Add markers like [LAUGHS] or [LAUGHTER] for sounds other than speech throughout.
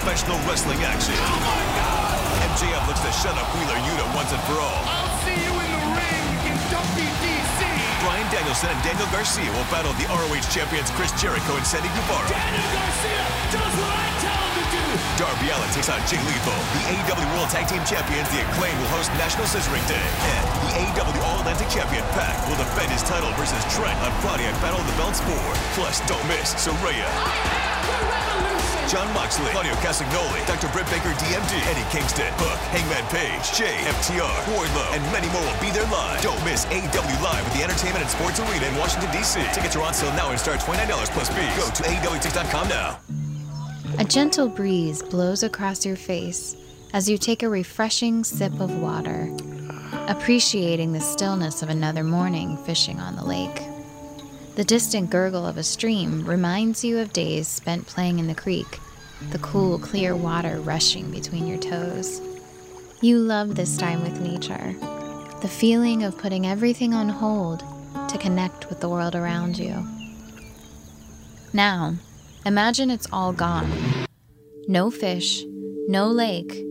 professional wrestling action. Oh my God! MJF looks to shut up Wheeler Yuta once and for all. I'll see you in the ring in WDC. Bryan Danielson and Daniel Garcia will battle the ROH champions Chris Jericho and Sammy Guevara. Daniel Garcia does what I tell him to do. Darby Allin takes on Jay Lethal. The AEW World Tag Team Champions, The Acclaim, will host National Scissoring Day. And the AEW All-Atlantic Champion, Pac, will defend his title versus Trent on Friday at Battle of the Belts 4. Plus, don't miss Saraya. Jon Moxley, Claudio Castagnoli, Dr. Britt Baker, DMD, Eddie Kingston, Hook, Hangman Page, Jay, FTR, Wardlow, and many more will be there live. Don't miss AW Live at the Entertainment and Sports Arena in Washington, D.C. Tickets are on sale now and start $29 plus fees. Go to AEWTix.com now. A gentle breeze blows across your face as you take a refreshing sip of water, appreciating the stillness of another morning fishing on the lake. The distant gurgle of a stream reminds you of days spent playing in the creek, the cool, clear water rushing between your toes. You love this time with nature, the feeling of putting everything on hold to connect with the world around you. Now, imagine it's all gone. No fish, no lake,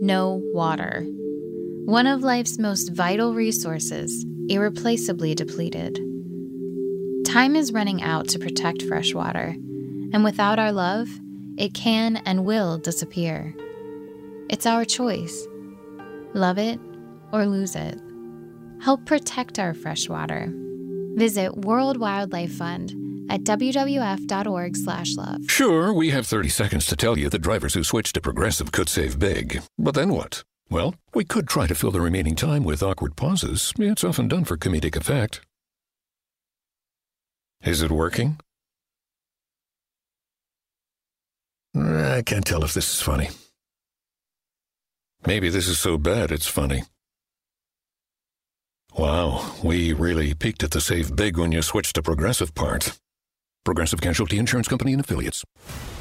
no water. One of life's most vital resources, irreplaceably depleted. Time is running out to protect fresh water, and without our love, it can and will disappear. It's our choice. Love it or lose it. Help protect our fresh water. Visit World Wildlife Fund at wwf.org/love. Sure, we have 30 seconds to tell you that drivers who switch to Progressive could save big. But then what? Well, we could try to fill the remaining time with awkward pauses. It's often done for comedic effect. Is it working? Eh, I can't tell if this is funny. Maybe this is so bad it's funny. Wow, we really peaked at the save big when you switched to Progressive part. Progressive Casualty Insurance Company and affiliates.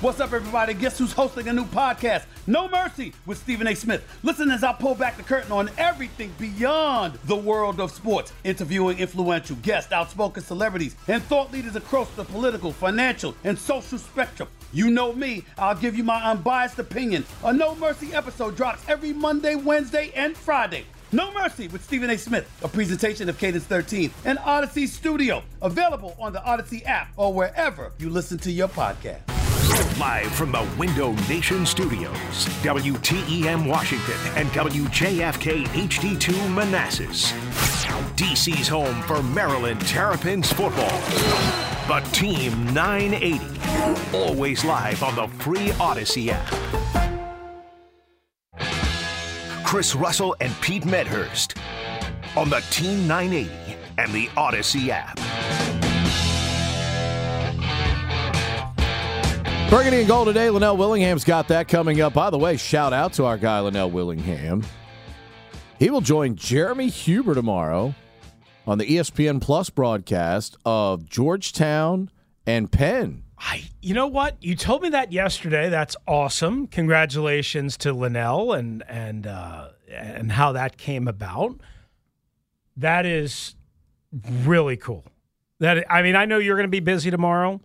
What's up, everybody? Guess who's hosting a new podcast? No Mercy with Stephen A. Smith. Listen as I pull back the curtain on everything beyond the world of sports, interviewing influential guests, outspoken celebrities, and thought leaders across the political, financial, and social spectrum. You know me, I'll give you my unbiased opinion. A No Mercy episode drops every Monday, Wednesday, and Friday. No Mercy with Stephen A. Smith, a presentation of Cadence 13 and Odyssey Studio, available on the Odyssey app or wherever you listen to your podcast. Live from the Window Nation Studios, WTEM Washington and WJFK HD2 Manassas. DC's home for Maryland Terrapins football. The Team 980. Always live on the free Odyssey app. Chris Russell and Pete Medhurst on the Team 980 and the Odyssey app. Burgundy and gold today. Linnell Willingham's got that coming up. By the way, shout out to our guy Linnell Willingham. He will join Jeremy Huber tomorrow on the ESPN Plus broadcast of Georgetown and Penn. I, you know what? You told me that yesterday. That's awesome. Congratulations to Linnell and and uh, and how that came about. That is really cool. That I mean, I know you're going to be busy tomorrow.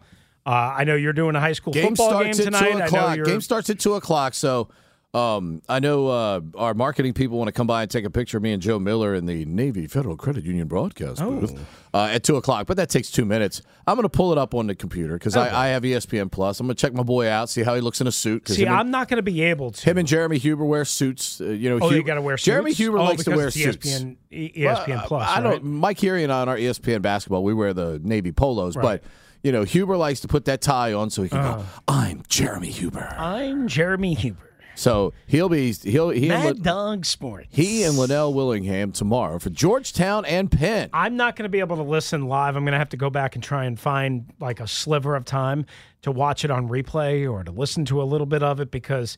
Uh, I know you're doing a high school Game football game starts at two o'clock. Game starts at two o'clock. So um, I know uh, our marketing people want to come by and take a picture of me and Joe Miller in the Navy Federal Credit Union broadcast Oh. booth uh, at two o'clock. But that takes two minutes. I'm going to pull it up on the computer because Okay. I, I have ESPN Plus. I'm going to check my boy out, see how he looks in a suit. See, I'm not going to be able to. Him and Jeremy Huber wear suits. Uh, you know, oh, Hu- you got to wear suits. Jeremy Huber oh, likes to wear it's suits. ESPN, ESPN Well, Plus. I right? don't. Mike Erie and I on our ESPN basketball, we wear the navy polos, Right. but you know, Huber likes to put that tie on so he can Uh. go. I'm Jeremy Huber. I'm Jeremy Huber. So he'll be he'll he and, Mad Lin- Dog Sports. he and Linnell Willingham tomorrow for Georgetown and Penn. I'm not going to be able to listen live. I'm going to have to go back and try and find like a sliver of time to watch it on replay or to listen to a little bit of it because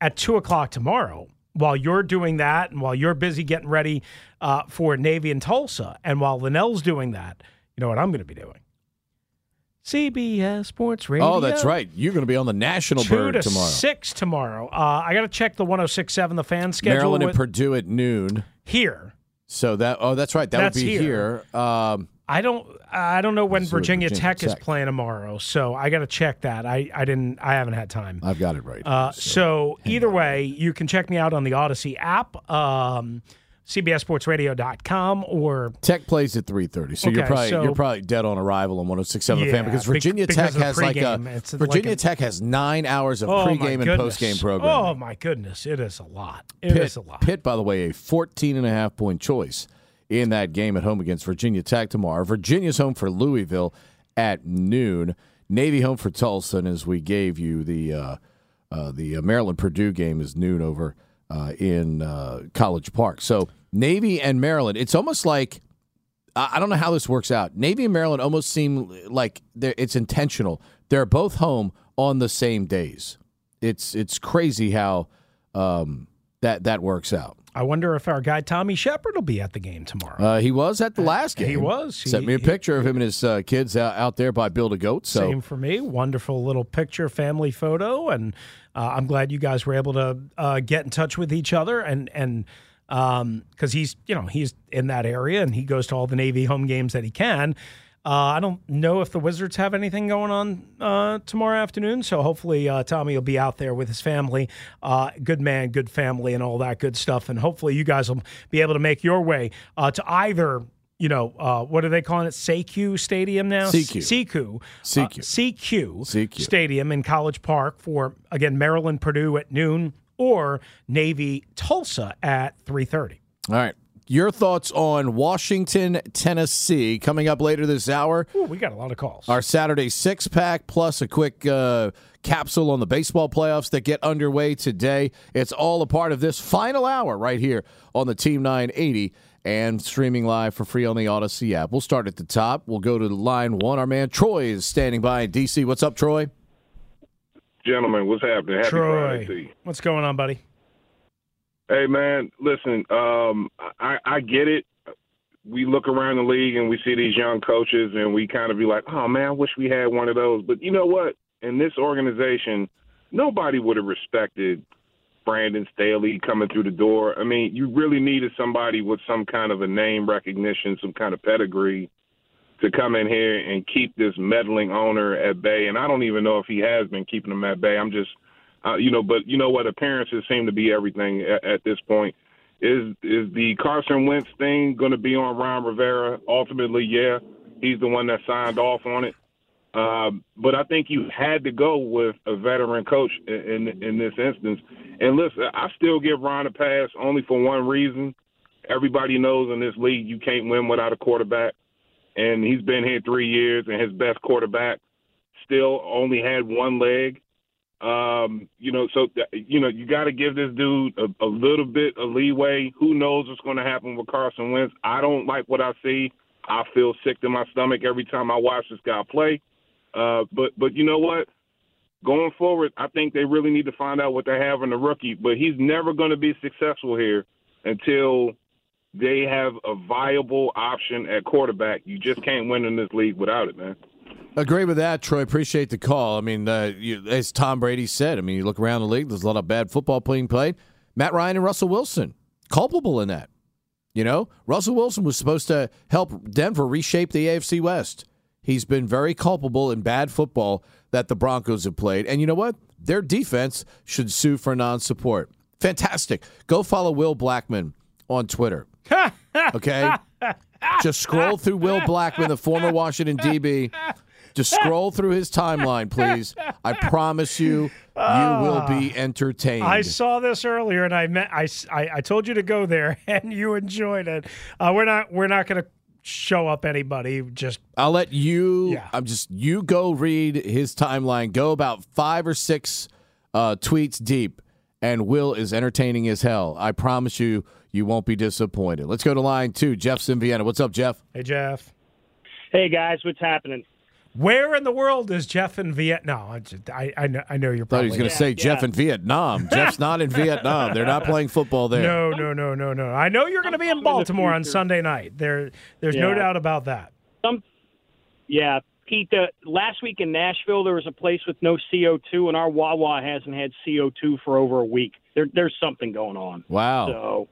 at two o'clock tomorrow, while you're doing that and while you're busy getting ready uh, for Navy and Tulsa, and while Linnell's doing that, you know what I'm going to be doing? CBS Sports Radio. Oh, that's right. You're going to be on the National Two Bird to tomorrow. six tomorrow. Uh, I got to check the 106.7 the fan schedule Maryland and Purdue at noon. here. So that oh, that's right. That That's would be here. here. Um, I don't. I don't know when Virginia, Virginia Tech, is playing tomorrow, so I got to check that. I, I didn't. I haven't had time. I've got it right. Uh, here, so either way, you can check me out on the Odyssey app, um, CBSSportsRadio.com, or Tech plays at three thirty, so you're probably so- you're probably dead on arrival on 106.7 The Yeah, fan because Virginia because Tech has like a. It's like Virginia a- Tech has nine hours of oh pregame and postgame program. Oh my goodness, it is a lot. It is Pitt, a lot. Pitt, by the way, a 14 and a half point choice in that game at home against Virginia Tech tomorrow. Virginia's home for Louisville at noon. Navy home for Tulsa, and as we gave you the uh, uh, the uh, Maryland Purdue game is noon over in uh, College Park. So Navy and Maryland, it's almost like I don't know how this works out. Navy and Maryland almost seem like it's intentional. They're both home on the same days. It's it's crazy how um, that that works out. I wonder if our guy Tommy Shepard will be at the game tomorrow. Uh, he was at the last game. he was. He, Sent me a he- picture of him and his uh, kids out, out there by Bill the Goat. So Same for me. Wonderful little picture, family photo, and uh, I'm glad you guys were able to uh, get in touch with each other and and because he's you know he's in that area and he goes to all the Navy home games that he can. Uh, I don't know if the Wizards have anything going on uh, tomorrow afternoon, so hopefully uh, Tommy will be out there with his family. Uh, good man, good family, and all that good stuff. And hopefully you guys will be able to make your way uh, to either. You know, uh, what are they calling it? CQ Stadium now? CQ. CQ. CQ. CQ, CQ. Stadium in College Park for again Maryland Purdue at noon or Navy Tulsa at three thirty. all right, your thoughts on Washington, Tennessee coming up later this hour. Ooh, we got a lot of calls. Our Saturday six pack plus a quick uh, capsule on the baseball playoffs that get underway today. It's all a part of this final hour right here on the Team 980 and streaming live for free on the Odyssey app. We'll start at the top. We'll go to line one. Our man Troy is standing by in DC. What's up, Troy? Gentlemen, what's happening? Happy Troy, you. what's going on, buddy? Hey, man, listen, um, I, I get it. We look around the league and we see these young coaches and we kind of be like, oh, man, I wish we had one of those. But you know what? In this organization, nobody would have respected Brandon Staley coming through the door. I mean, you really needed somebody with some kind of a name recognition, some kind of pedigree to come in here and keep this meddling owner at bay. And I don't even know if he has been keeping him at bay. I'm just, uh, you know, but you know what? Appearances seem to be everything at, at this point. Is is the Carson Wentz thing going to be on Ron Rivera? Ultimately, yeah, he's the one that signed off on it. Um, but I think you had to go with a veteran coach in, in in this instance. And listen, I still give Ron a pass only for one reason. Everybody knows in this league you can't win without a quarterback, and he's been here three years, and his best quarterback still only had one leg. Um, you know, so you know you got to give this dude a, a little bit of leeway. Who knows what's going to happen with Carson Wentz? I don't like what I see. I feel sick to my stomach every time I watch this guy play. Uh, but but you know what? Going forward, I think they really need to find out what they have in the rookie. But he's never going to be successful here until they have a viable option at quarterback. You just can't win in this league without it, man. Agree with that, Troy. Appreciate the call. I mean, uh, you, as Tom Brady said, I mean, you look around the league, there's a lot of bad football being played. Matt Ryan and Russell Wilson, culpable in that. You know, Russell Wilson was supposed to help Denver reshape the AFC West. He's been very culpable in bad football that the Broncos have played. And you know what? Their defense should sue for non support. Fantastic. Go follow Will Blackmon on Twitter. [LAUGHS] Okay? Just scroll through Will Blackmon, the former Washington DB. Just scroll through his timeline, please. I promise you, you will be entertained. I saw this earlier, and I met. I, I, I told you to go there, [LAUGHS] and you enjoyed it. Uh, we're not. We're not going to show up anybody. Just I'll let you. Yeah. I'm just you go read his timeline. Go about five or six uh, tweets deep, and Will is entertaining as hell. I promise you, you won't be disappointed. Let's go to line two. Jeff's in Vienna. What's up, Jeff? hey, Jeff. Hey guys, what's happening? Where in the world is Jeff in Vietnam? I, just, I, I know. I know you're Thought probably. he was going to say Jeff in Vietnam. Jeff's not in [LAUGHS] Vietnam. They're not playing football there. No, no, no, no, no. I know you're going to be in Baltimore on Sunday night. There, there's no doubt about that. Some, yeah, Pete. Uh, last week in Nashville, there was a place with no CO2, and our Wawa hasn't had CO2 for over a week. There, there's something going on. Wow. So,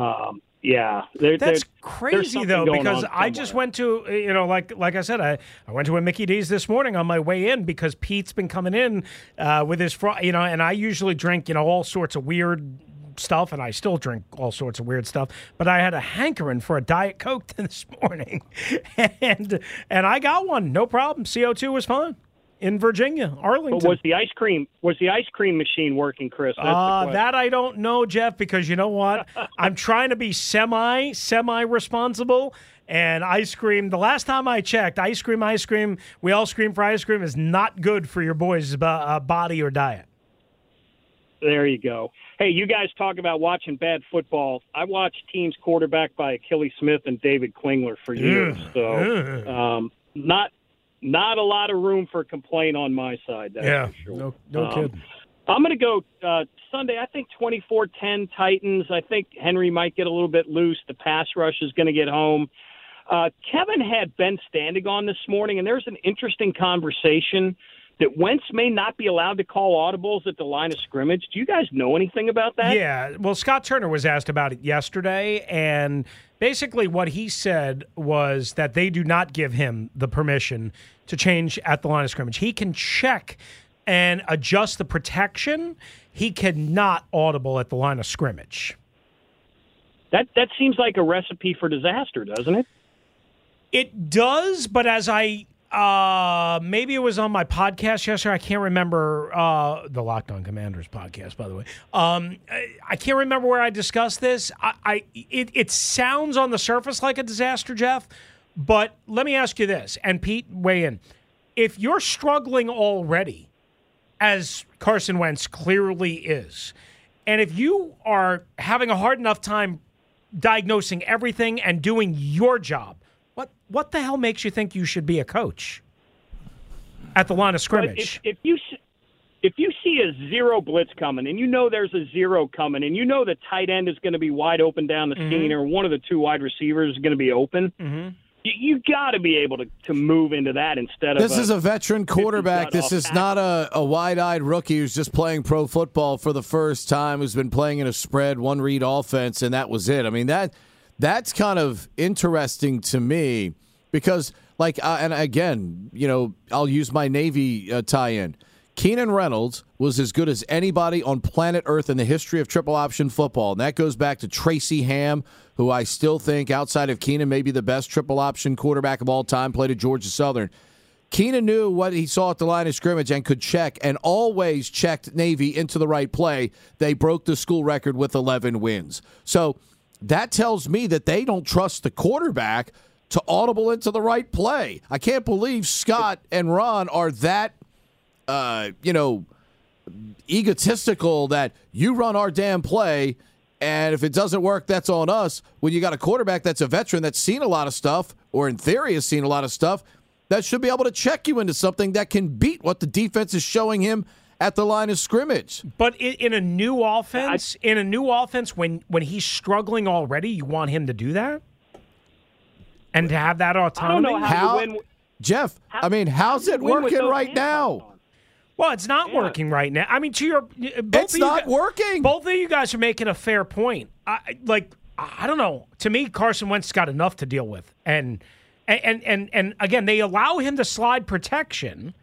um, Yeah, there, That's there's crazy though, because I just went to you know like like I said I, I went to a Mickey D's this morning on my way in because Pete's been coming in uh, with his fr- you know and I usually drink you know all sorts of weird stuff and I still drink all sorts of weird stuff but I had a hankering for a diet coke [LAUGHS] this morning [LAUGHS] and and I got one no problem. CO2 was fine in Virginia Arlington But was the ice cream was the ice cream machine working, Chris? Uh, that I don't know, Jeff, because you know what? [LAUGHS] I'm trying to be semi semi responsible. And ice cream. The last time I checked, ice cream, ice cream. We all scream for ice cream is not good for your boy's uh, body or diet. There you go. Hey, you guys talk about watching bad football. I watched teams quarterback by Akili Smith and David Klingler for years, so um, not not a lot of room for complaint on my side. That's yeah, sure. no, no Um, kidding. I'm going to go uh, Sunday. I think 24-10 Titans. I think Henry might get a little bit loose. The pass rush is going to get home. Uh, Kevin had Ben Standig on this morning, and there's an interesting conversation that Wentz may not be allowed to call audibles at the line of scrimmage. Do you guys know anything about that? Yeah, well, Scott Turner was asked about it yesterday, and basically what he said was that they do not give him the permission to change at the line of scrimmage. He can check and adjust the protection. He cannot audible at the line of scrimmage. That that seems like a recipe for disaster, doesn't it? It does, but as I uh maybe it was on my podcast yesterday. I can't remember uh the Locked On Commanders podcast, by the way. Um I, I can't remember where I discussed this. I, I it, it sounds on the surface like a disaster, Jeff. But let me ask you this, and Pete, weigh in. If you're struggling already, as Carson Wentz clearly is, and if you are having a hard enough time diagnosing everything and doing your job, what what the hell makes you think you should be a coach at the line of scrimmage? if, if you if you see a zero blitz coming, and you know there's a zero coming, and you know the tight end is going to be wide open down the Mm-hmm. seam, or one of the two wide receivers is going to be open, you, you got to be able to, to move into that instead of. This of is a veteran quarterback. This is not a, a wide eyed rookie who's just playing pro football for the first time, who's been playing in a spread, one read offense, and that was it. I mean, that that's kind of interesting to me because, like, uh, and again, you know, I'll use my Navy uh, tie in. Keenan Reynolds was as good as anybody on planet Earth in the history of triple option football. And that goes back to Tracy Ham, who I still think, outside of Keenan, may be the best triple option quarterback of all time, played at Georgia Southern. Keenan knew what he saw at the line of scrimmage and could check and always checked Navy into the right play. They broke the school record with 11 wins. So that tells me that they don't trust the quarterback to audible into the right play. I can't believe Scott and Ron are that, uh, you know, egotistical that you run our damn play. And if it doesn't work, that's on us. When you got a quarterback that's a veteran that's seen a lot of stuff, or in theory has seen a lot of stuff, that should be able to check you into something that can beat what the defense is showing him at the line of scrimmage. But in, in a new offense, in a new offense, when when he's struggling already, you want him to do that, and to have that I don't autonomy. know how, you win. Jeff, I mean, how's it working those right now? Well, it's not working right now. I mean, to your, both It's of you not gu- working. Both of you guys are making a fair point. I, like, I don't know. To me, Carson Wentz got enough to deal with, and and and and again, they allow him to slide protection,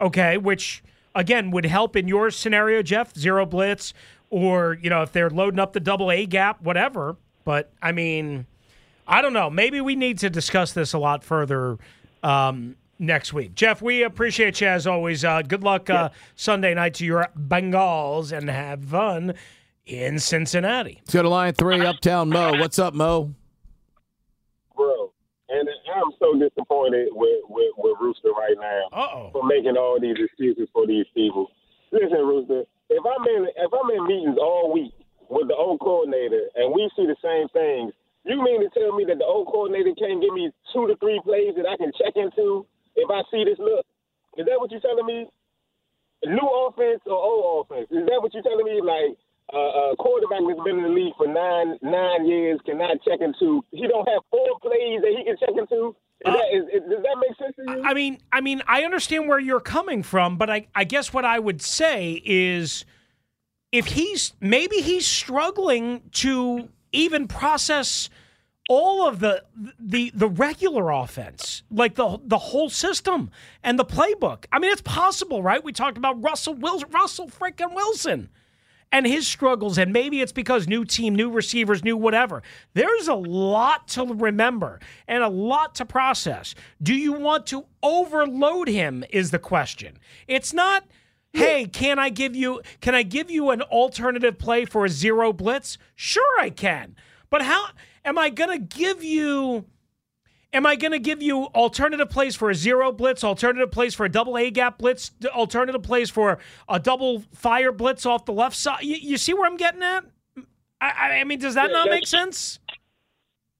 okay, which again would help in your scenario, Jeff. Zero blitz, or you know, if they're loading up the double A gap, whatever. But I mean, I don't know. Maybe we need to discuss this a lot further um, next week. Jeff, we appreciate you as always. Uh, good luck uh, Sunday night to your Bengals and have fun in Cincinnati. Let's go to line three, Uptown Mo. What's up, Mo? bro. And I'm so disappointed with, with, with Rooster right now Uh-oh. for making all these excuses for these people. Listen, Rooster, if I'm in if I'm in meetings all week with the old coordinator and we see the same things, you mean to tell me that the old coordinator can't give me two to three plays that I can check into if I see this look? Is that what you're telling me? New offense or old offense? Is that what you're telling me? Like uh, a quarterback that's been in the league for nine nine years cannot check into. He don't have four plays that he can check into. Is that, uh, is, is, does that make sense to you? I mean, I mean, I understand where you're coming from, but I, I guess what I would say is if he's maybe he's struggling to even process all of the the the regular offense, like the the whole system and the playbook. I mean, it's possible, right? We talked about Russell Wilson, Russell freaking Wilson and his struggles, and maybe it's because new team, new receivers, new whatever. There's a lot to remember and a lot to process. Do you want to overload him? Is the question. It's not. Hey, can I give you can I give you an alternative play for a zero blitz? Sure I can. But how am I to give you Am I going to give you alternative plays for a zero blitz, alternative plays for a double A gap blitz, alternative plays for a double fire blitz off the left side? You, you see where I'm getting at? I, I mean, does that Yeah, not make sense?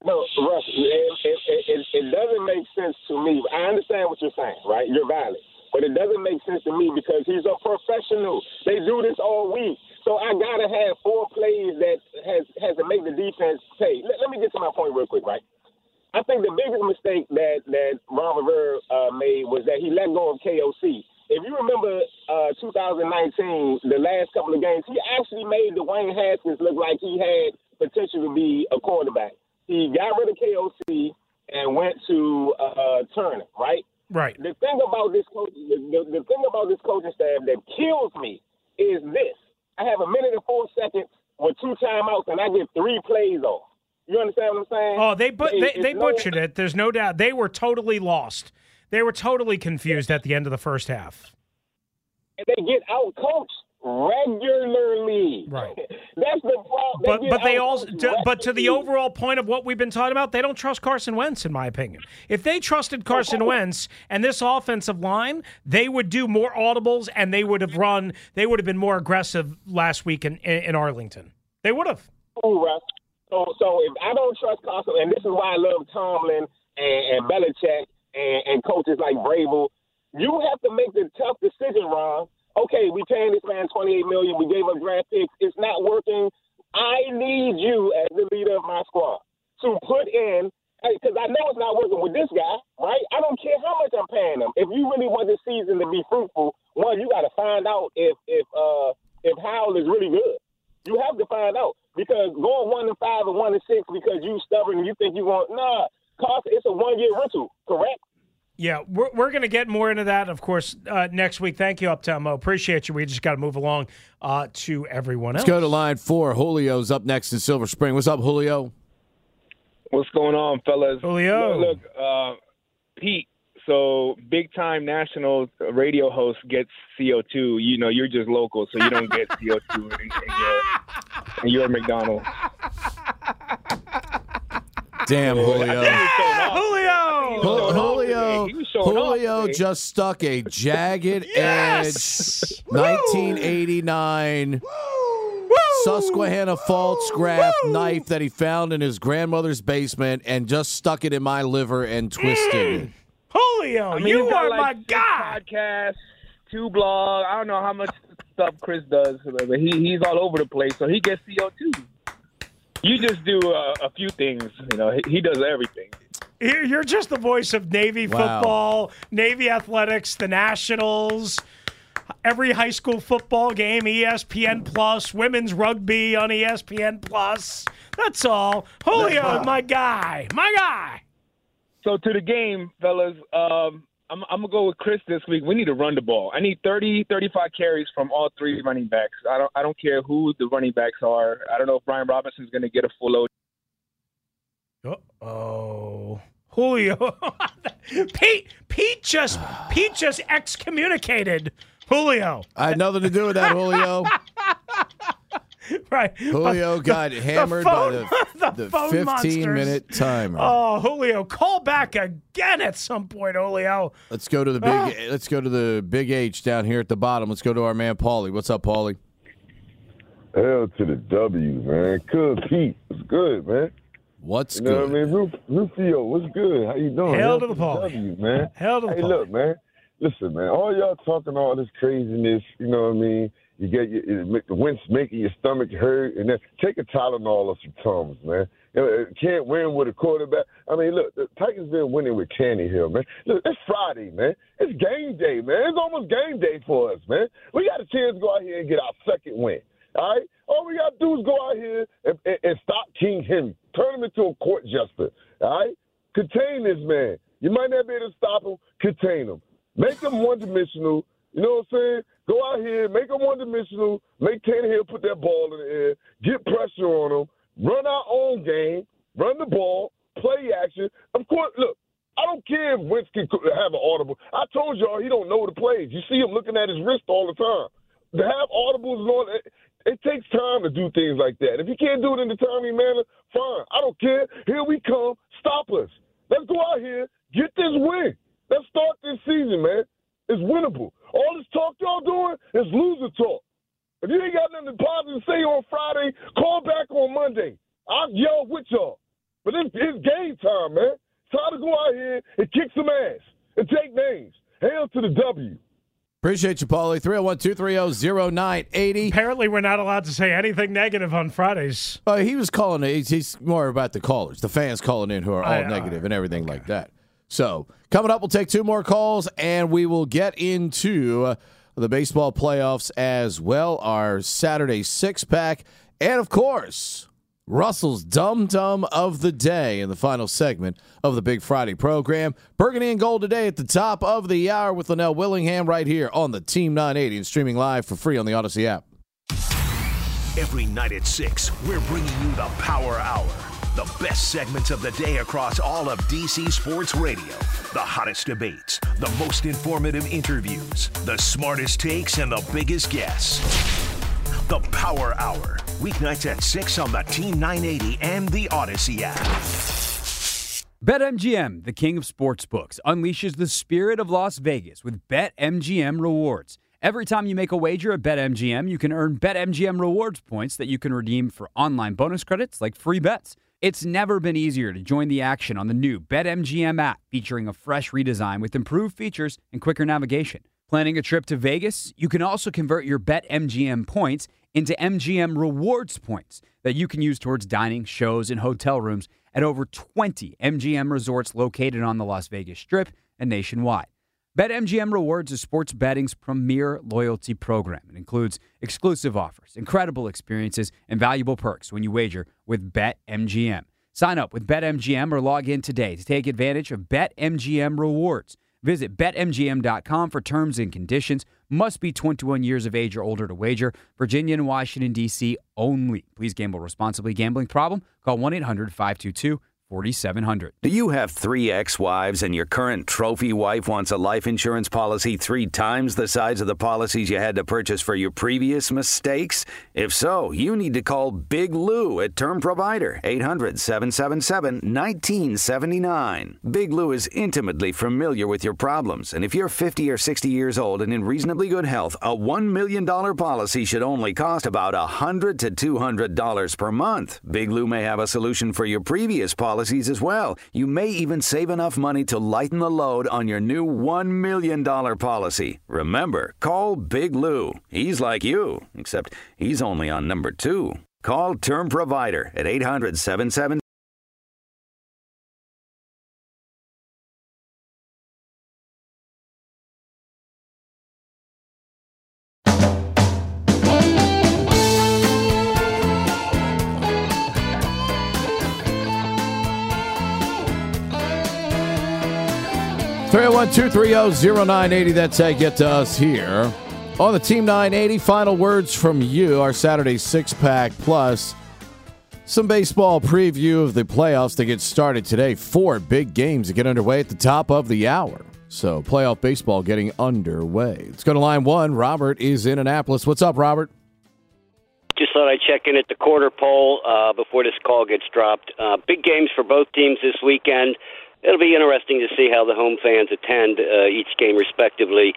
No, Russ, it, it, it, it, doesn't make sense to me. I understand what you're saying, right? You're valid. But it doesn't make sense to me because he's a professional. They do this all week. So I gotta have four plays that has has to make the defense pay. Let, let me get to my point real quick, right? I think the biggest mistake that that Ron Rivera uh, made was that he let go of KOC. If you remember uh, 2019, the last couple of games, he actually made Dwayne Haskins look like he had potential to be a quarterback. He got rid of KOC and went to uh, Turner, right? Right. The thing about this coach, the, the, the thing about this coaching staff that kills me is this: I have a minute and four seconds with two timeouts, and I get three plays off. You understand what I'm saying? Oh, they but they, they no- butchered it. There's no doubt. They were totally lost. They were totally confused at the end of the first half. and they get out coached regularly. Right. [LAUGHS] That's the problem. But get but they also to, but to the overall point of what we've been talking about, they don't trust Carson Wentz, in my opinion. If they trusted Carson [LAUGHS] Wentz and this offensive line, they would do more audibles and they would have run. They would have been more aggressive last week in in, in Arlington. They would have. Ooh, Russ. So, so if I don't trust Carson, and this is why I love Tomlin and, and Belichick and, and coaches like Vrabel, you have to make the tough decision, Ron. Okay, we paying this man twenty eight million. We gave up draft picks. It's not working. I need you as the leader of my squad to put in because I know it's not working with this guy, right? I don't care how much I'm paying him. If you really want this season to be fruitful, one, you got to find out if if uh if Howell is really good. You have to find out because going one and five and one and six because you stubborn and you think you want nah. Carson, it's a one year rental, correct? Yeah, we're, we're going to get more into that, of course, uh, next week. Thank you, Uptown Mo. Appreciate you. We just got to move along uh, to everyone else. Let's go to line four. Julio's up next in Silver Spring. What's up, Julio? What's going on, fellas? Julio. Look, look, uh, Pete. So big time national radio host gets CO2. You know, you're just local, so you don't get [LAUGHS] CO2 in, in your in your McDonald's. Damn, Julio. Julio. Jul- Julio, He was showing off Julio just stuck a jagged [LAUGHS] Yes! edge 1989 Susquehanna fault scrap knife that he found in his grandmother's basement and just stuck it in my liver and twisted it. Julio, I mean, you are like my six guy. Podcasts, two blogs. I don't know how much stuff Chris does, but he, he's all over the place. So he gets CO2. You just do uh, a few things. You know, he, he does everything. You're you're just the voice of Navy Wow. football, Navy athletics, the Nationals, every high school football game, ESPN Plus, women's rugby on ESPN Plus. That's all. Julio, my guy, my guy. So to the game, fellas, um, I'm, I'm gonna go with Chris this week. We need to run the ball. I need 30, 35 carries from all three running backs. I don't, I don't care who the running backs are. I don't know if Brian Robinson's gonna get a full load. Oh, Julio. [LAUGHS] Pete, Pete just, Pete just excommunicated Julio. I had nothing to do with that, Julio. [LAUGHS] [LAUGHS] Right. Julio But got the- hammered phone- by [LAUGHS] the, the the 15 monsters. minute timer. Oh, Julio, call back again at some point, Julio. Let's go to the big. Ah. Let's go to the big H down here at the bottom. Let's go to our man Paulie. What's up, Paulie? Hell to the W, man. Good Pete. It's good, man. What's You know good? what I mean? Ruf- Rufio, what's good? How you doing? Hell to the Paulie. W, man. Hell to the Hey, Paulie. look, man. Listen, man. All y'all talking all this craziness, you know what I mean? You get your, it make the winds making your stomach hurt, and then take a Tylenol or some Tums, man. You know, it can't win with a quarterback. I mean, look, the Titans been winning with Hill, man. Look, it's Friday, man. It's game day, man. It's almost game day for us, man. We got a chance to go out here and get our second win. All right? All we got to do is go out here and, and, and stop King Henry. Turn him into a court jester. All right? Contain this man. You might not be able to stop him. Contain him. Make him one dimensional. You know what I'm saying? Go out here, make him one dimensional. Make Tannehill put that ball in the air. Get pressure on him. Run our own game. Run the ball. Play action. Of course, look, I don't care if Wentz can have an audible. I told y'all he don't know the plays. You see him looking at his wrist all the time. To have audibles all that, it takes time to do things like that. If you can't do it in the timely manner, fine. I don't care. Here we come. Stop us. Let's go out here, get this win. Let's start this season, man. It's winnable. All this talk y'all doing is loser talk. If you ain't got nothing positive to say on Friday, call back on Monday. I'll yell with y'all. But it's, it's game time, man. Time to go out here and kick some ass and take names. Hail to the W. Appreciate you, Paulie. 301 230 0980. Apparently, we're not allowed to say anything negative on Fridays. Uh, he was calling, he's, he's more about the callers, the fans calling in who are all I- negative and everything like that. So, coming up, we'll take two more calls and we will get into the baseball playoffs as well, our Saturday six pack, and of course, Russell's Dum Dum of the Day in the final segment of the Big Friday program. Burgundy and Gold today at the top of the hour with Linnell Willingham right here on the Team 980 and streaming live for free on the Odyssey app. Every night at 6, we're bringing you the Power Hour. The best segments of the day across all of DC Sports Radio. The hottest debates, the most informative interviews, the smartest takes, and the biggest guests. The Power Hour. Weeknights at 6 on the Team 980 and the Odyssey app. BetMGM, the king of sportsbooks, unleashes the spirit of Las Vegas with BetMGM rewards. Every time you make a wager at BetMGM, you can earn BetMGM rewards points that you can redeem for online bonus credits like free bets. It's never been easier to join the action on the new BetMGM app featuring a fresh redesign with improved features and quicker navigation. Planning a trip to Vegas? You can also convert your BetMGM points into MGM rewards points that you can use towards dining, shows, and hotel rooms at over 20 MGM resorts located on the Las Vegas Strip and nationwide. BetMGM Rewards is sports betting's premier loyalty program. It includes exclusive offers, incredible experiences, and valuable perks when you wager with BetMGM. Sign up with BetMGM or log in today to take advantage of BetMGM Rewards. Visit betmgm.com for terms and conditions. Must be 21 years of age or older to wager. Virginia and Washington, D.C. only. Please gamble responsibly. Gambling problem? Call 1 800 522 4700. Do you have three ex wives and your current trophy wife wants a life insurance policy three times the size of the policies you had to purchase for your previous mistakes? If so, you need to call Big Lou at Term Provider, 800 777 1979. Big Lou is intimately familiar with your problems, and if you're 50 or 60 years old and in reasonably good health, a $1 million policy should only cost about 100 to $200 per month. Big Lou may have a solution for your previous policies as well. You may even save enough money to lighten the load on your new $1 million policy. Remember, call Big Lou. He's like you, except he's only on number two. Call Term Provider at 800 77 301 230 0980. That's how you get to us here on the Team 980. Final words from you, our Saturday six pack, plus some baseball preview of the playoffs that get started today. Four big games that get underway at the top of the hour. So, playoff baseball getting underway. Let's go to line one. Robert is in Annapolis. What's up, Robert? Just thought I'd check in at the quarter poll uh, before this call gets dropped. Uh, big games for both teams this weekend. It'll be interesting to see how the home fans attend uh, each game respectively.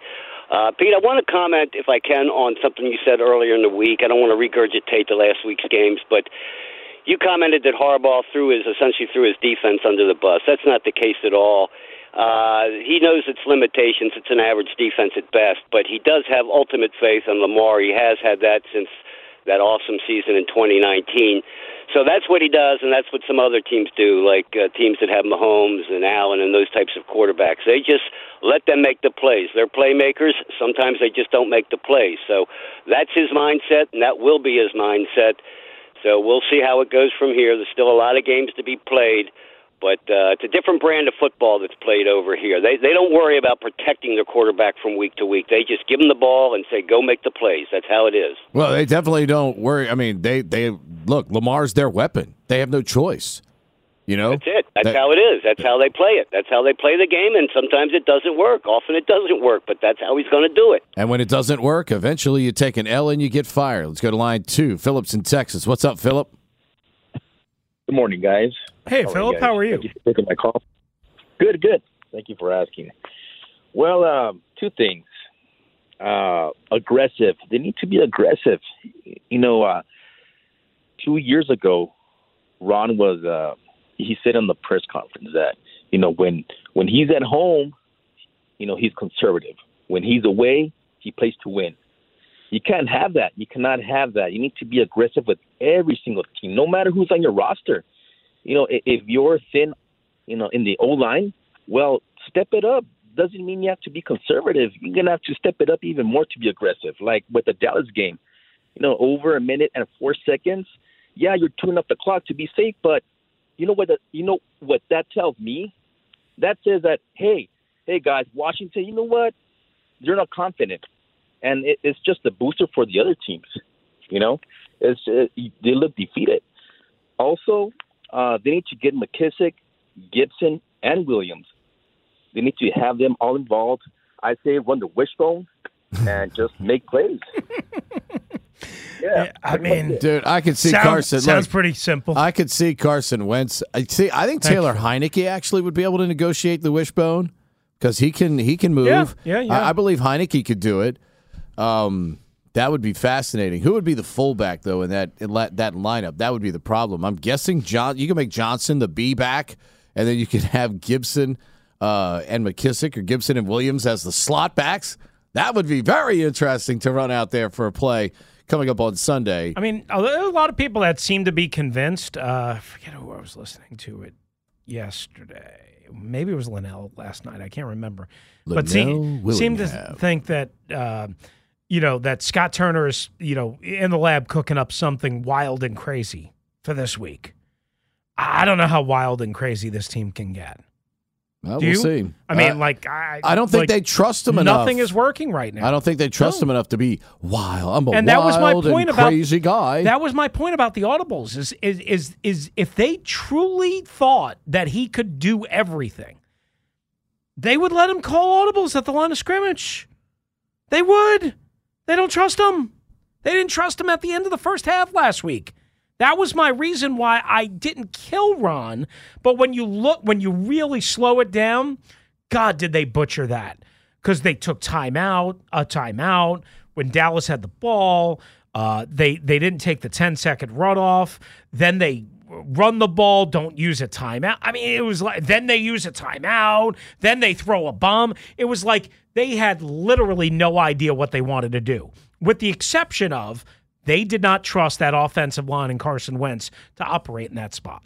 Uh, Pete, I want to comment, if I can, on something you said earlier in the week. I don't want to regurgitate the last week's games, but you commented that Harbaugh threw his essentially threw his defense under the bus. That's not the case at all. Uh, he knows its limitations. It's an average defense at best, but he does have ultimate faith in Lamar. He has had that since that awesome season in 2019. So that's what he does, and that's what some other teams do, like uh, teams that have Mahomes and Allen and those types of quarterbacks. They just let them make the plays. They're playmakers. Sometimes they just don't make the plays. So that's his mindset, and that will be his mindset. So we'll see how it goes from here. There's still a lot of games to be played. But uh, it's a different brand of football that's played over here. They they don't worry about protecting their quarterback from week to week. They just give them the ball and say, "Go make the plays." That's how it is. Well, they definitely don't worry. I mean, they they look. Lamar's their weapon. They have no choice. You know, That's it. That's That- how it is. That's how they play it. That's how they play the game. And sometimes it doesn't work. Often it doesn't work. But that's how he's going to do it. And when it doesn't work, eventually you take an L and you get fired. Let's go to line two. Phillips in Texas. What's up, Philip? Good morning, guys. Hey, How Philip, how are you? Thank you for taking my call. Good, good. Thank you for asking. Well, um, two things. Uh, aggressive. They need to be aggressive. You know, uh, two years ago, Ron was. Uh, he said on the press conference that you know when when he's at home, you know he's conservative. When he's away, he plays to win. You can't have that. You cannot have that. You need to be aggressive with every single team, no matter who's on your roster. You know, i- if you're thin, you know, in the O line, well, step it up. Doesn't mean you have to be conservative. You're gonna have to step it up even more to be aggressive. Like with the Dallas game, you know, over a minute and four seconds. Yeah, you're tuning up the clock to be safe, but you know what? The, you know what that tells me? That says that hey, hey guys, Washington, you know what? They're not confident, and it, it's just a booster for the other teams. You know, it's uh, they look defeated. Also, uh, they need to get McKissic, Gibson, and Williams. They need to have them all involved. I say run the wishbone [LAUGHS] and just make plays. [LAUGHS] yeah, I mean, dude, I could see Sound- Carson. sounds look, pretty simple. I could see Carson Wentz. I see. I think Taylor you. Heinicke actually would be able to negotiate the wishbone because he can. He can move. Yeah, yeah, yeah. I, I believe Heinicke could do it. Um, that would be fascinating. Who would be the fullback though in that in that lineup? That would be the problem. I'm guessing John. You can make Johnson the B back, and then you could [LAUGHS] have Gibson uh, and McKissic or Gibson and Williams as the slot backs. That would be very interesting to run out there for a play coming up on Sunday. I mean, a a lot of people that seem to be convinced. Uh, I forget who I was listening to it yesterday. Maybe it was Linnell last night. I can't remember. but Linnell se- seem to think that uh, you know that Scott Turner is you know in the lab cooking up something wild and crazy for this week. I don't know how wild and crazy this team can get. Well, we'll see. I mean, Uh, like I, I don't think like, they trust him enough. Nothing is working right now. I don't think they trust No. him enough to be wild. I'm a and that was my wild point and about crazy guy. That was my point about the audibles. Is is is is if they truly thought that he could do everything, they would let him call audibles at the line of scrimmage. They would. They don't trust him. They didn't trust him at the end of the first half last week. That was my reason why I didn't kill Ron. But when you look, when you really slow it down, God, did they butcher that? Because they took timeout, a timeout when Dallas had the ball. Uh, they they didn't take the 10 second run off. Then they run the ball, don't use a timeout. I mean, it was like then they use a timeout, then they throw a bomb. It was like they had literally no idea what they wanted to do, with the exception of they did not trust that offensive line and Carson Wentz to operate in that spot.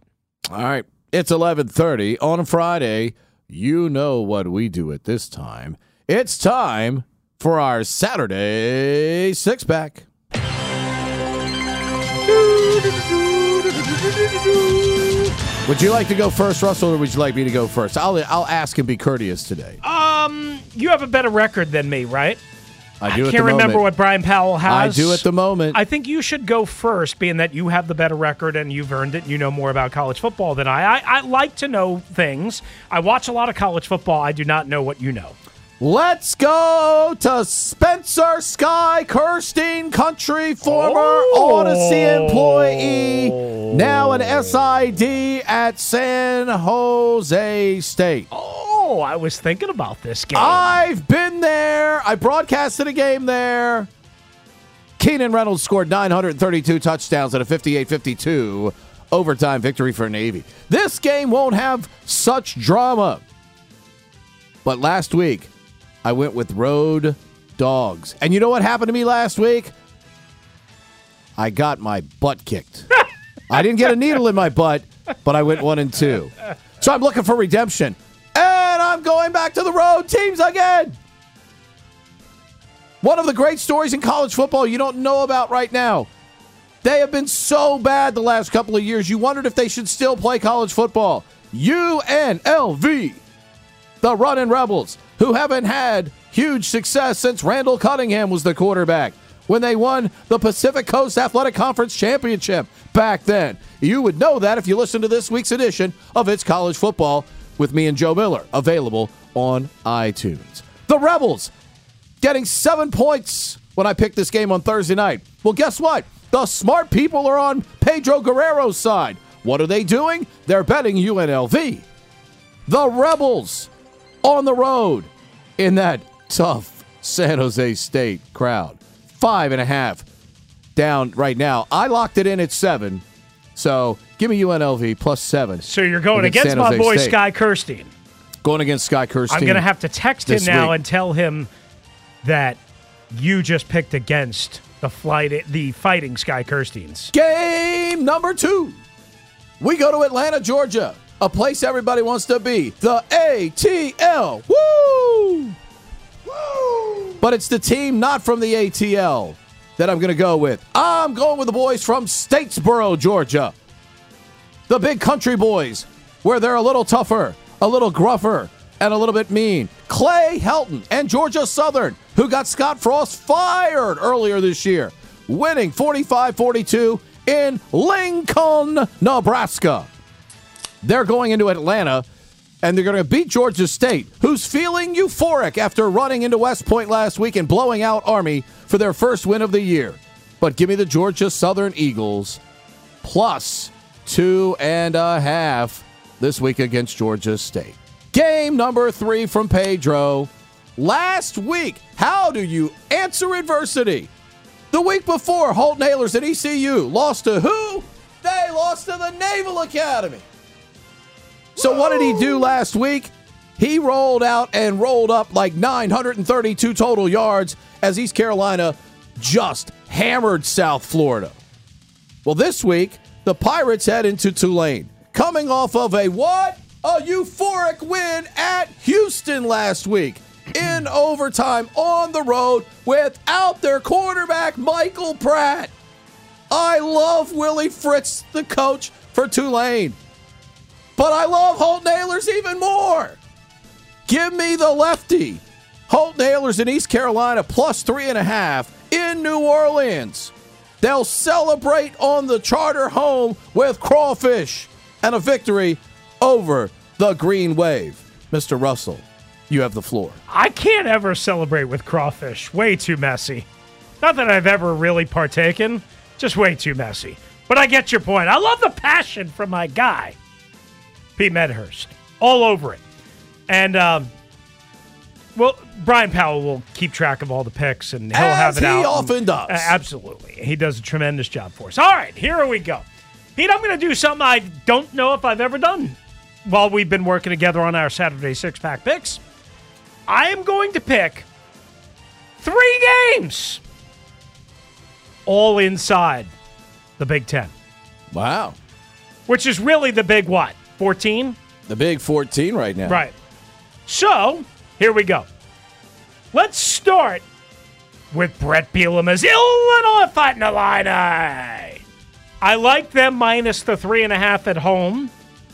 All right. It's 11:30 on a Friday. You know what we do at this time. It's time for our Saturday six pack. [LAUGHS] Would you like to go first, Russell, or would you like me to go first? I'll I'll ask and be courteous today. Um, you have a better record than me, right? I do. at can't remember moment. what Brian Powell has. I do at the moment. I think you should go first, being that you have the better record and you've earned it. And you know more about college football than I. I. I like to know things. I watch a lot of college football. I do not know what you know. Let's go to Spencer Sky Kirstein Country, former Oh. Odyssey employee, now an SID at San Jose State. Oh, I was thinking about this game. I've been there. I broadcasted a game there. Keenan Reynolds scored 932 touchdowns at a 58 52 overtime victory for Navy. This game won't have such drama. But last week, I went with Road Dogs. And you know what happened to me last week? I got my butt kicked. [LAUGHS] I didn't get a needle in my butt, but I went one and two. So I'm looking for redemption. And I'm going back to the road teams again. One of the great stories in college football you don't know about right now. They have been so bad the last couple of years, you wondered if they should still play college football. UNLV, the running Rebels, who haven't had huge success since Randall Cunningham was the quarterback when they won the Pacific Coast Athletic Conference Championship back then. You would know that if you listen to this week's edition of It's College Football with me and Joe Miller, available on iTunes. The Rebels getting seven points when I picked this game on Thursday night. Well, guess what? The smart people are on Pedro Guerrero's side. What are they doing? They're betting UNLV. The Rebels on the road in that tough San Jose State crowd. Five and a half down right now. I locked it in at seven. So give me UNLV plus seven. So you're going against, against my boy State. Sky Kirstein. Going against Sky Kirstein. I'm going to have to text him now week. and tell him that you just picked against the flight, the fighting Sky Kirsteins. Game number two. We go to Atlanta, Georgia, a place everybody wants to be. The ATL. Woo! Woo! But it's the team not from the ATL that I'm going to go with. I'm going with the boys from Statesboro, Georgia. The big country boys, where they're a little tougher, a little gruffer, and a little bit mean. Clay Helton and Georgia Southern, who got Scott Frost fired earlier this year, winning 45 42 in Lincoln, Nebraska. They're going into Atlanta and they're going to beat Georgia State, who's feeling euphoric after running into West Point last week and blowing out Army for their first win of the year. But give me the Georgia Southern Eagles plus two and a half this week against Georgia State. Game number three from Pedro. Last week, how do you answer adversity? The week before, Holt Ahlers at ECU lost to who? They lost to the Naval Academy. So, what did he do last week? He rolled out and rolled up like 932 total yards as East Carolina just hammered South Florida. Well, this week, the Pirates head into Tulane, coming off of a what? A euphoric win at Houston last week in overtime on the road without their quarterback, Michael Pratt. I love Willie Fritz, the coach for Tulane. But I love Holt Ahlers even more. Give me the lefty. Holt Ahlers in East Carolina plus three and a half in New Orleans. They'll celebrate on the charter home with crawfish and a victory over the Green Wave. Mr. Russell, you have the floor. I can't ever celebrate with crawfish. Way too messy. Not that I've ever really partaken, just way too messy. But I get your point. I love the passion from my guy, Pete Medhurst. All over it. And, um, well, Brian Powell will keep track of all the picks and he'll As have it he out. He often and, does. uh, absolutely. He does a tremendous job for us. All right, here we go. Pete, I'm going to do something I don't know if I've ever done while we've been working together on our Saturday six pack picks. I am going to pick three games all inside the Big Ten. Wow. Which is really the big what? 14? The big 14 right now. Right. So, here we go. Let's start with Bret Bielema's Illinois Fighting Illini. I like them minus the three and a half at home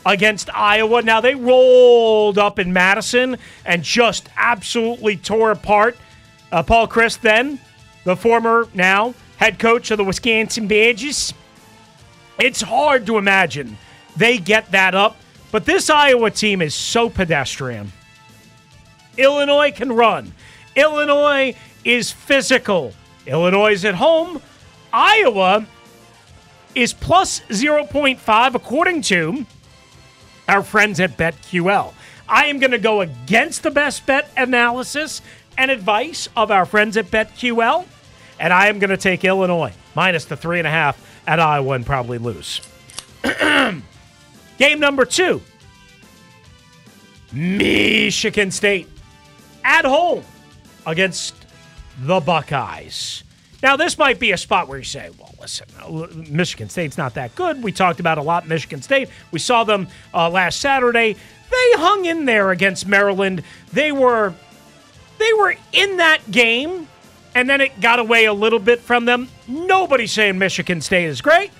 against Iowa. Now, they rolled up in Madison and just absolutely tore apart uh, Paul Chryst, then, the former, now, head coach of the Wisconsin Badgers. It's hard to imagine they get that up, but this Iowa team is so pedestrian. Illinois can run. Illinois is physical. Illinois is at home. Iowa is plus 0.5 according to our friends at BetQL. I am going to go against the best bet analysis and advice of our friends at BetQL, and I am going to take Illinois minus the three and a half at Iowa and probably lose. [CLEARS THROAT] Game number two Michigan State at home against the Buckeyes. Now, this might be a spot where you say, well, listen, uh, Michigan State's not that good. We talked about a lot Michigan State. We saw them uh, last Saturday. They hung in there against Maryland. They were they were in that game, and then it got away a little bit from them. Nobody's saying Michigan State is great,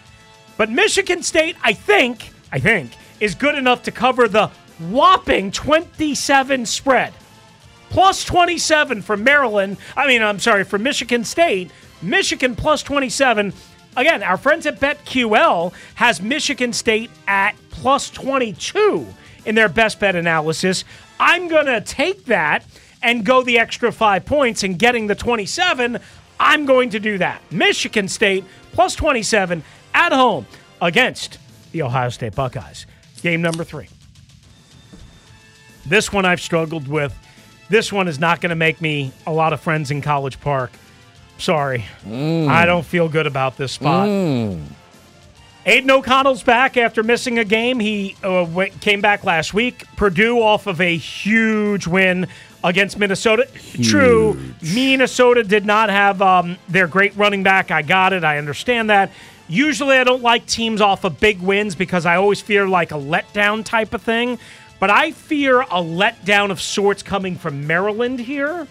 but Michigan State, I think, I think, is good enough to cover the whopping 27 spread. Plus 27 for Maryland. I mean, I'm sorry, for Michigan State. Michigan plus 27. Again, our friends at BetQL has Michigan State at plus 22 in their best bet analysis. I'm going to take that and go the extra five points and getting the 27. I'm going to do that. Michigan State plus 27 at home against the Ohio State Buckeyes. Game number three. This one I've struggled with. This one is not going to make me a lot of friends in College Park. Sorry. I don't feel good about this spot. Aidan O'Connell's back after missing a game. He uh, w- came back last week. Purdue off of a huge win against Minnesota. True, Minnesota did not have um, their great running back. I got it. I understand that. Usually, I don't like teams off of big wins because I always fear like a letdown type of thing. But I fear a letdown of sorts coming from Maryland here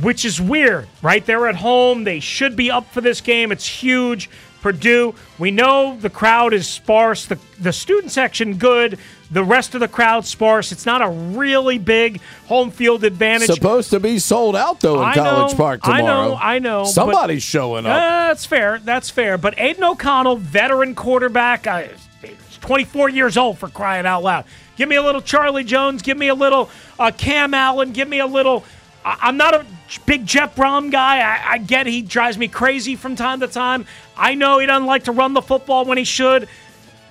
which is weird, right? They're at home. They should be up for this game. It's huge. Purdue, we know the crowd is sparse. The, the student section, good. The rest of the crowd, sparse. It's not a really big home field advantage. Supposed to be sold out though in I College know, Park tomorrow. I know, I know. Somebody's showing Uh, up. that's fair. That's fair. But Aidan O'Connell, veteran quarterback, uh, he's 24 years old for crying out loud. Give me a little Charlie Jones. Give me a little uh, Cam Allen. Give me a little. I- I'm not a big Jeff Brohm guy. I-, I get he drives me crazy from time to time. I know he doesn't like to run the football when he should.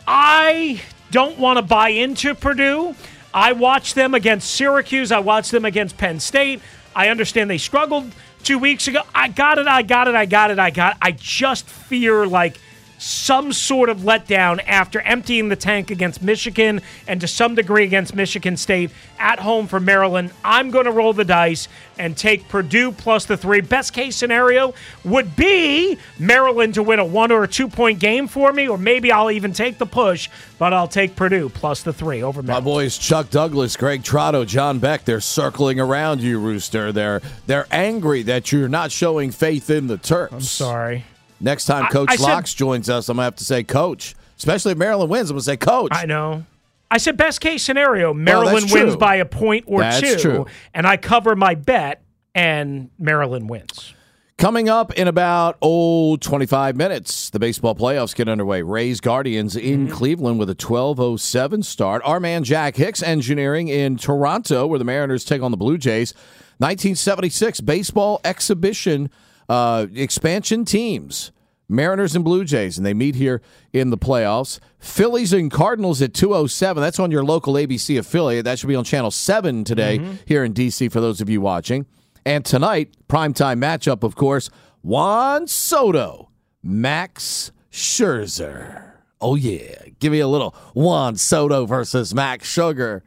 I don't want to buy into Purdue. I watched them against Syracuse. I watched them against Penn State. I understand they struggled two weeks ago. I got it. I got it. I got it. I got it. I just fear like some sort of letdown after emptying the tank against Michigan and to some degree against Michigan State at home for Maryland. I'm going to roll the dice and take Purdue plus the three. Best case scenario would be Maryland to win a one or a two point game for me, or maybe I'll even take the push, but I'll take Purdue plus the three over Maryland. My boys Chuck Douglas, Greg Trotto, John Beck, they're circling around you, Rooster. They're they're angry that you're not showing faith in the Terps. I'm sorry. Next time Coach I said- Locks joins us, I'm gonna have to say Coach. Especially if Maryland wins, I'm gonna say Coach. I know. I said best case scenario, Maryland that's wins by a point or That's two, true. and I cover my bet, and Maryland wins. Coming up in about oh 25 minutes, the baseball playoffs get underway. Rays Guardians in Mm-hmm. Cleveland with a 12:07 start. Our man Jack Hicks engineering in Toronto, where the Mariners take on the Blue Jays. 1976 baseball exhibition uh, expansion teams. Mariners and Blue Jays, and they meet here in the playoffs. Phillies and Cardinals at 207. That's on your local ABC affiliate. That should be on Channel 7 today here in D.C. for those of you watching. And tonight, primetime matchup, of course, Juan Soto, Max Scherzer. Oh, yeah. Give me a little Juan Soto versus Max Sugar.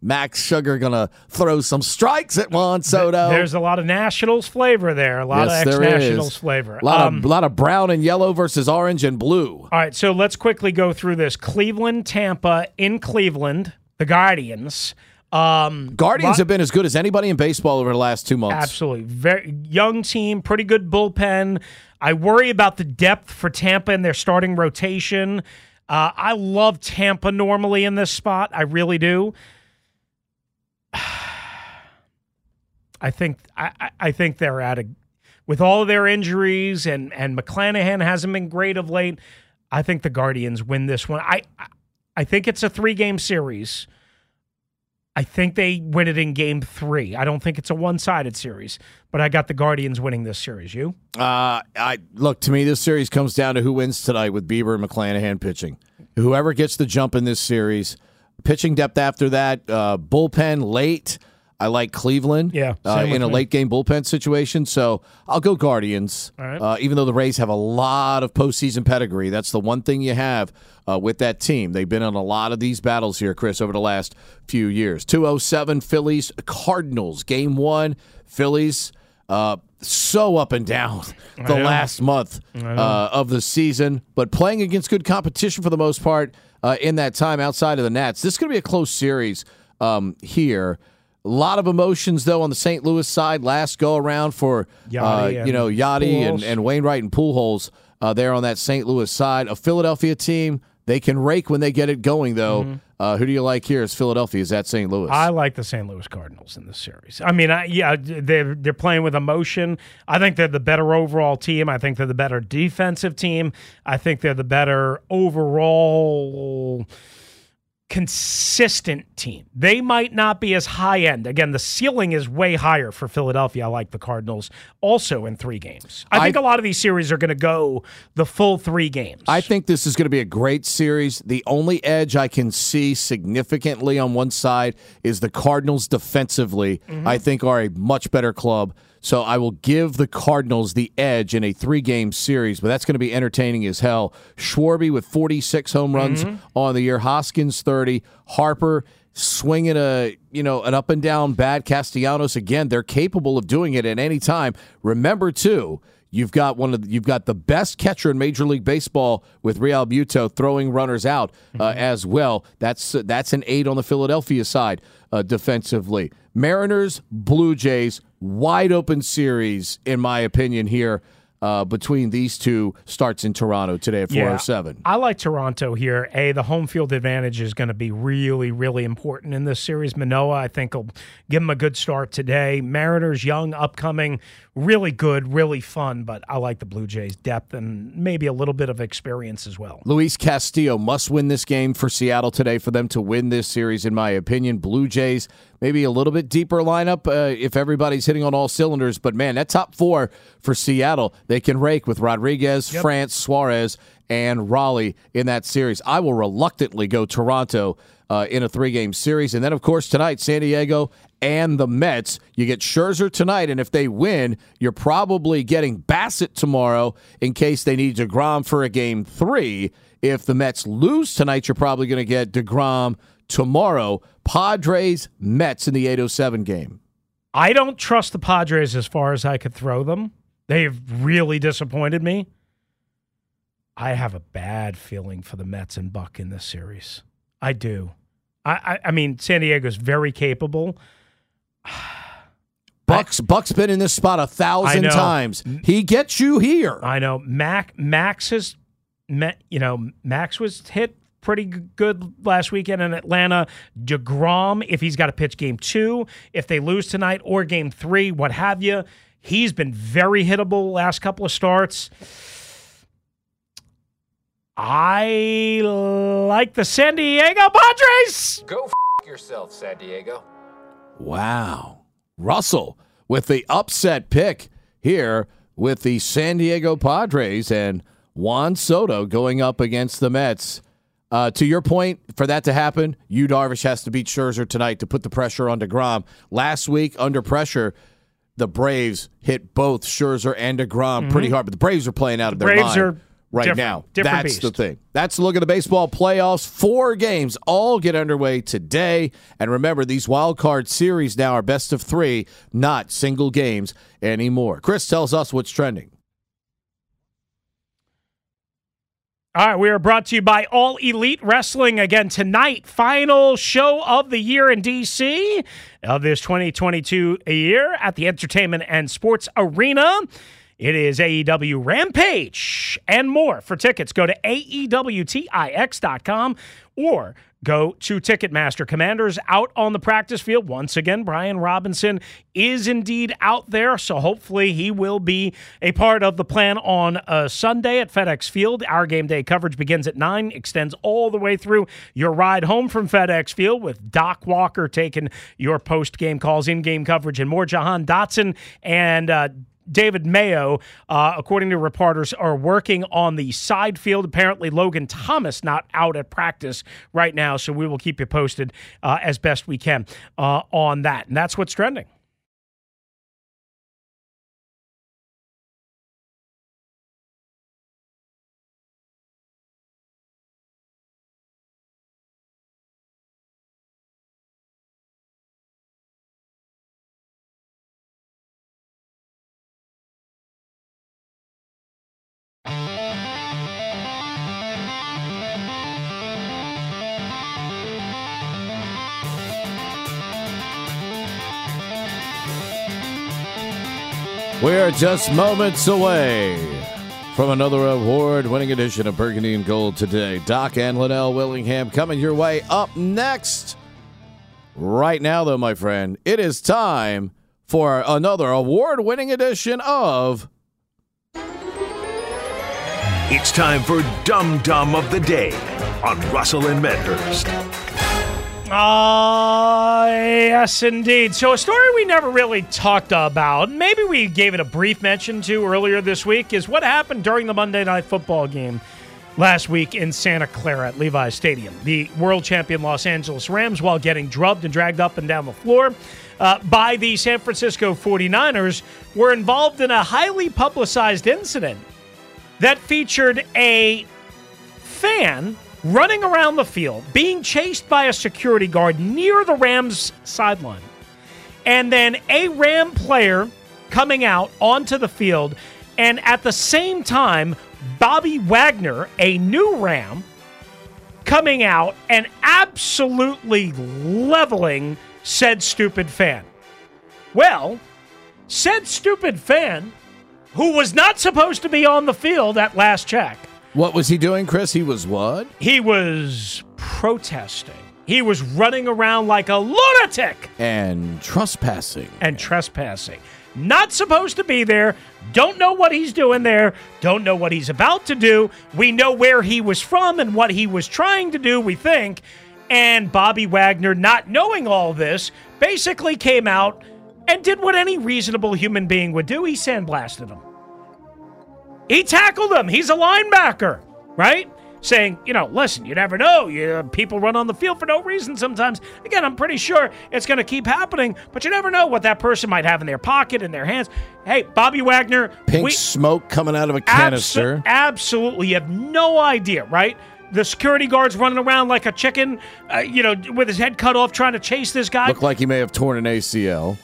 Max Sugar going to throw some strikes at Juan Soto. There's a lot of Nationals flavor there, a lot Yes, of ex-Nationals flavor. A lot, Um, of, lot of brown and yellow versus orange and blue. All right, so let's quickly go through this. Cleveland, Tampa, in Cleveland, the Guardians. Um, Guardians lot- have been as good as anybody in baseball over the last two months. Absolutely. Very young team, pretty good bullpen. I worry about the depth for Tampa and their starting rotation. Uh, I love Tampa normally in this spot. I really do. [SIGHS] I think I, I- think they're at a with all of their injuries and and McClanahan hasn't been great of late. I think the Guardians win this one. I I- I think it's a three game series. I think they win it in game three. I don't think it's a one sided series, but I got the Guardians winning this series. You? Uh, I look to me. This series comes down to who wins tonight with Bieber and McClanahan pitching. Whoever gets the jump in this series, pitching depth after that, uh, bullpen late. I like Cleveland. Yeah, uh, in a me. late game bullpen situation. So I'll go Guardians. All right. Uh, even though the Rays have a lot of postseason pedigree, that's the one thing you have uh, with that team. They've been on a lot of these battles here, Chris, over the last few years. 207 Phillies, Cardinals, game one. Phillies uh, so up and down the last month uh, of the season, but playing against good competition for the most part uh, in that time outside of the Nats. This is going to be a close series um, here. A lot of emotions though on the St. Louis side. Last go around for uh, you know Yadi and, and Wainwright and Pujols uh, there on that St. Louis side. A Philadelphia team they can rake when they get it going though. Mhm. Uh, who do you like here? Is Philadelphia? Is that St. Louis? I like the St. Louis Cardinals in this series. I mean, I, yeah, they're they're playing with emotion. I think they're the better overall team. I think they're the better defensive team. I think they're the better overall consistent team. They might not be as high end. Again, the ceiling is way higher for Philadelphia. I like the Cardinals also in 3 games. I think a lot of these series are going to go the full 3 games. I think this is going to be a great series. The only edge I can see significantly on one side is the Cardinals defensively. Mhm. I think are a much better club. So I will give the Cardinals the edge in a three game series, but that's going to be entertaining as hell. Schwarber with 46 home runs Mhm. on the year, Hoskins 30, Harper swinging a you know an up and down bat. Castellanos again, they're capable of doing it at any time. Remember too, you've got one of the, you've got the best catcher in Major League Baseball with Realmuto throwing runners out uh, as well. That's that's an eight on the Philadelphia side uh, defensively. Mariners, Blue Jays, wide open series in my opinion here. Uh, between these two starts in Toronto today at 407. I like Toronto here. A, the home field advantage is going to be really, really important in this series. Manoah, I think, will give them a good start today. Mariners, young, upcoming, really good, really fun, but I like the Blue Jays' depth and maybe a little bit of experience as well. Luis Castillo must win this game for Seattle today for them to win this series, in my opinion. Blue Jays, maybe a little bit deeper lineup uh, if everybody's hitting on all cylinders. But man, that top four for Seattle, they can rake with Rodriguez, France, Suarez, and Raleigh in that series. I will reluctantly go Toronto uh, in a three game series. And then, of course, tonight, San Diego and the Mets. You get Scherzer tonight, and if they win, you're probably getting Bassitt tomorrow in case they need DeGrom for a game three. If the Mets lose tonight, you're probably going to get DeGrom tomorrow. Padres, Mets in the 807 game. I don't trust the Padres as far as I could throw them. They've really disappointed me. I have a bad feeling for the Mets and Buck in this series. I do. I, I, I mean, San Diego's very capable. [SIGHS] Buck's Buck's been in this spot a thousand times. He gets you here. I know. Mac Max has met. You know, Max was hit pretty good last weekend in Atlanta. Degrom, if he's got to pitch game two, if they lose tonight or game three, what have you, he's been very hittable last couple of starts. I like the San Diego Padres. Go f- yourself, San Diego. Wow. Russell with the upset pick here with the San Diego Padres and Juan Soto going up against the Mets. Uh, to your point, for that to happen, you Darvish has to beat Scherzer tonight to put the pressure on DeGrom. Last week, under pressure, the Braves hit both Scherzer and DeGrom pretty Mhm. hard, but the Braves are playing out of their Braves mind are right different- now. different That's the thing. That's a look at the baseball playoffs. Four games all get underway today. And remember, these wild card series now are best of three, not single games anymore. Chris tells us what's trending. All right, we are brought to you by All Elite Wrestling again tonight. Final show of the year in DC of this 2022 year at the Entertainment and Sports Arena. It is AEW Rampage and more. For tickets, go to AEWTIX.com or go to Ticketmaster. Commanders out on the practice field. Once again, Brian Robinson is indeed out there, so hopefully he will be a part of the plan on uh, Sunday at FedEx Field. Our game day coverage begins at 9, extends all the way through your ride home from FedEx Field with Doc Walker taking your post game calls, in game coverage, and more. Jahan Dotson and uh, David Mayo, uh, according to reporters, are working on the side field. Apparently, Logan Thomas not out at practice right now, so we will keep you posted uh, as best we can uh, on that. And that's what's trending. Just moments away from another award winning edition of Burgundy and Gold today. Doc and Linnell Willingham coming your way up next. Right now, though, my friend, it is time for another award winning edition of. It's time for Dum Dum of the Day on Russell and Medhurst. Ah, yes, indeed. So, a story we never really talked about, maybe we gave it a brief mention to earlier this week, is what happened during the Monday Night Football game last week in Santa Clara at Levi's Stadium. The world champion Los Angeles Rams, while getting drubbed and dragged up and down the floor uh, by the San Francisco 49ers, were involved in a highly publicized incident that featured a fan running around the field, being chased by a security guard near the Rams sideline, and then a Ram player coming out onto the field, and at the same time, Bobby Wagner, a new Ram, coming out and absolutely leveling said stupid fan. Well, said stupid fan, who was not supposed to be on the field at last check, What was he doing, Chris? He was what? he was protesting. He was running around like a lunatic And trespassing. and trespassing. Not supposed to be there. Don't know what he's doing there. Don't know what he's about to do. We know where he was from and what he was trying to do, we think. And Bobby Wagner, not knowing all this, basically came out and did what any reasonable human being would do. He sandblasted him. He tackled him. He's a linebacker, right? Saying, you know, listen, you never know. You, people run on the field for no reason sometimes. Again, I'm pretty sure it's going to keep happening, but you never know what that person might have in their pocket, in their hands. Hey, Bobby Wagner, Pink we- smoke coming out of a Abso- canister. absolutely. You have no idea, right? The security guard's running around like a chicken, uh, you know, with his head cut off trying to chase this guy. Looked like he may have torn an ACL.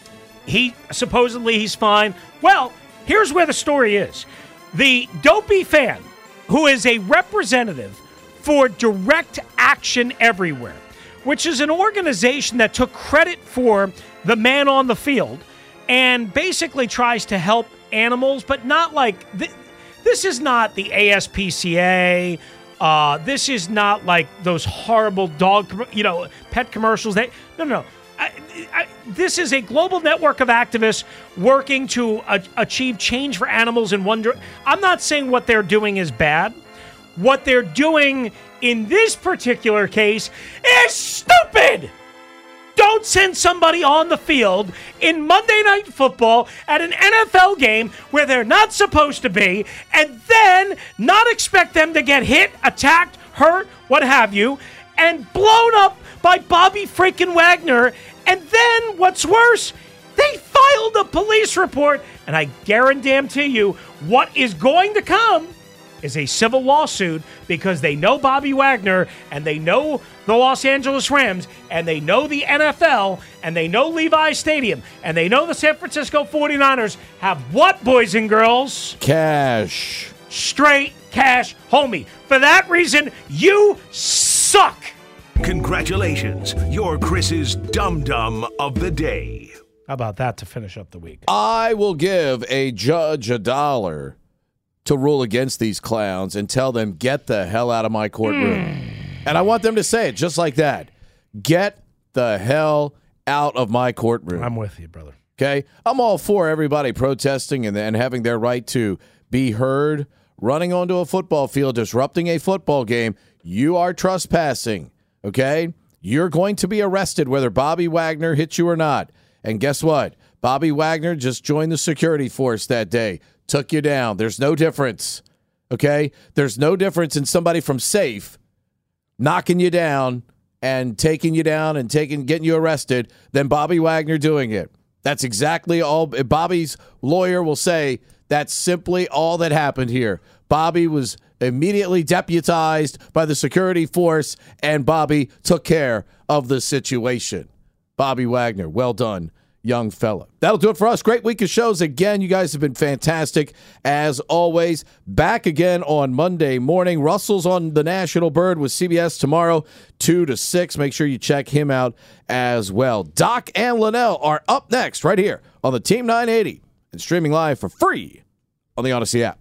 He supposedly he's fine. Well, here's where the story is. The dopey fan, who is a representative for Direct Action Everywhere, which is an organization that took credit for the man on the field and basically tries to help animals, but not like th- this is not the ASPCA. Uh, this is not like those horrible dog, you know, pet commercials. They no, no. no. This is a global network of activists working to a- achieve change for animals in one. dir- I'm not saying what they're doing is bad. What they're doing in this particular case is stupid. Don't send somebody on the field in Monday Night Football at an NFL game where they're not supposed to be, and then not expect them to get hit, attacked, hurt, what have you, and blown up by Bobby freaking Wagner. And then, what's worse, they filed a police report, and I guarantee you what is going to come is a civil lawsuit because they know Bobby Wagner and they know the Los Angeles Rams and they know the NFL and they know Levi Stadium and they know the San Francisco 49ers have what, boys and girls? Cash. Straight cash, homie. For that reason, you suck. Congratulations, you're Chris's Dum Dum of the Day. How about that to finish up the week? I will give a judge a dollar to rule against these clowns and tell them, get the hell out of my courtroom. Hmm. And I want them to say it just like that get the hell out of my courtroom. I'm with you, brother. Okay. I'm all for everybody protesting and, and having their right to be heard, running onto a football field, disrupting a football game. You are trespassing. Okay. You're going to be arrested whether Bobby Wagner hits you or not. And guess what? Bobby Wagner just joined the security force that day, took you down. There's no difference. Okay. There's no difference in somebody from safe knocking you down and taking you down and taking getting you arrested than Bobby Wagner doing it. That's exactly all Bobby's lawyer will say that's simply all that happened here. Bobby was immediately deputized by the security force and Bobby took care of the situation. Bobby Wagner, well done, young fella. That'll do it for us. Great week of shows again. You guys have been fantastic as always. Back again on Monday morning. Russell's on the National Bird with CBS tomorrow, 2 to 6. Make sure you check him out as well. Doc and Linnell are up next right here on the Team 980 and streaming live for free on the Audacy app.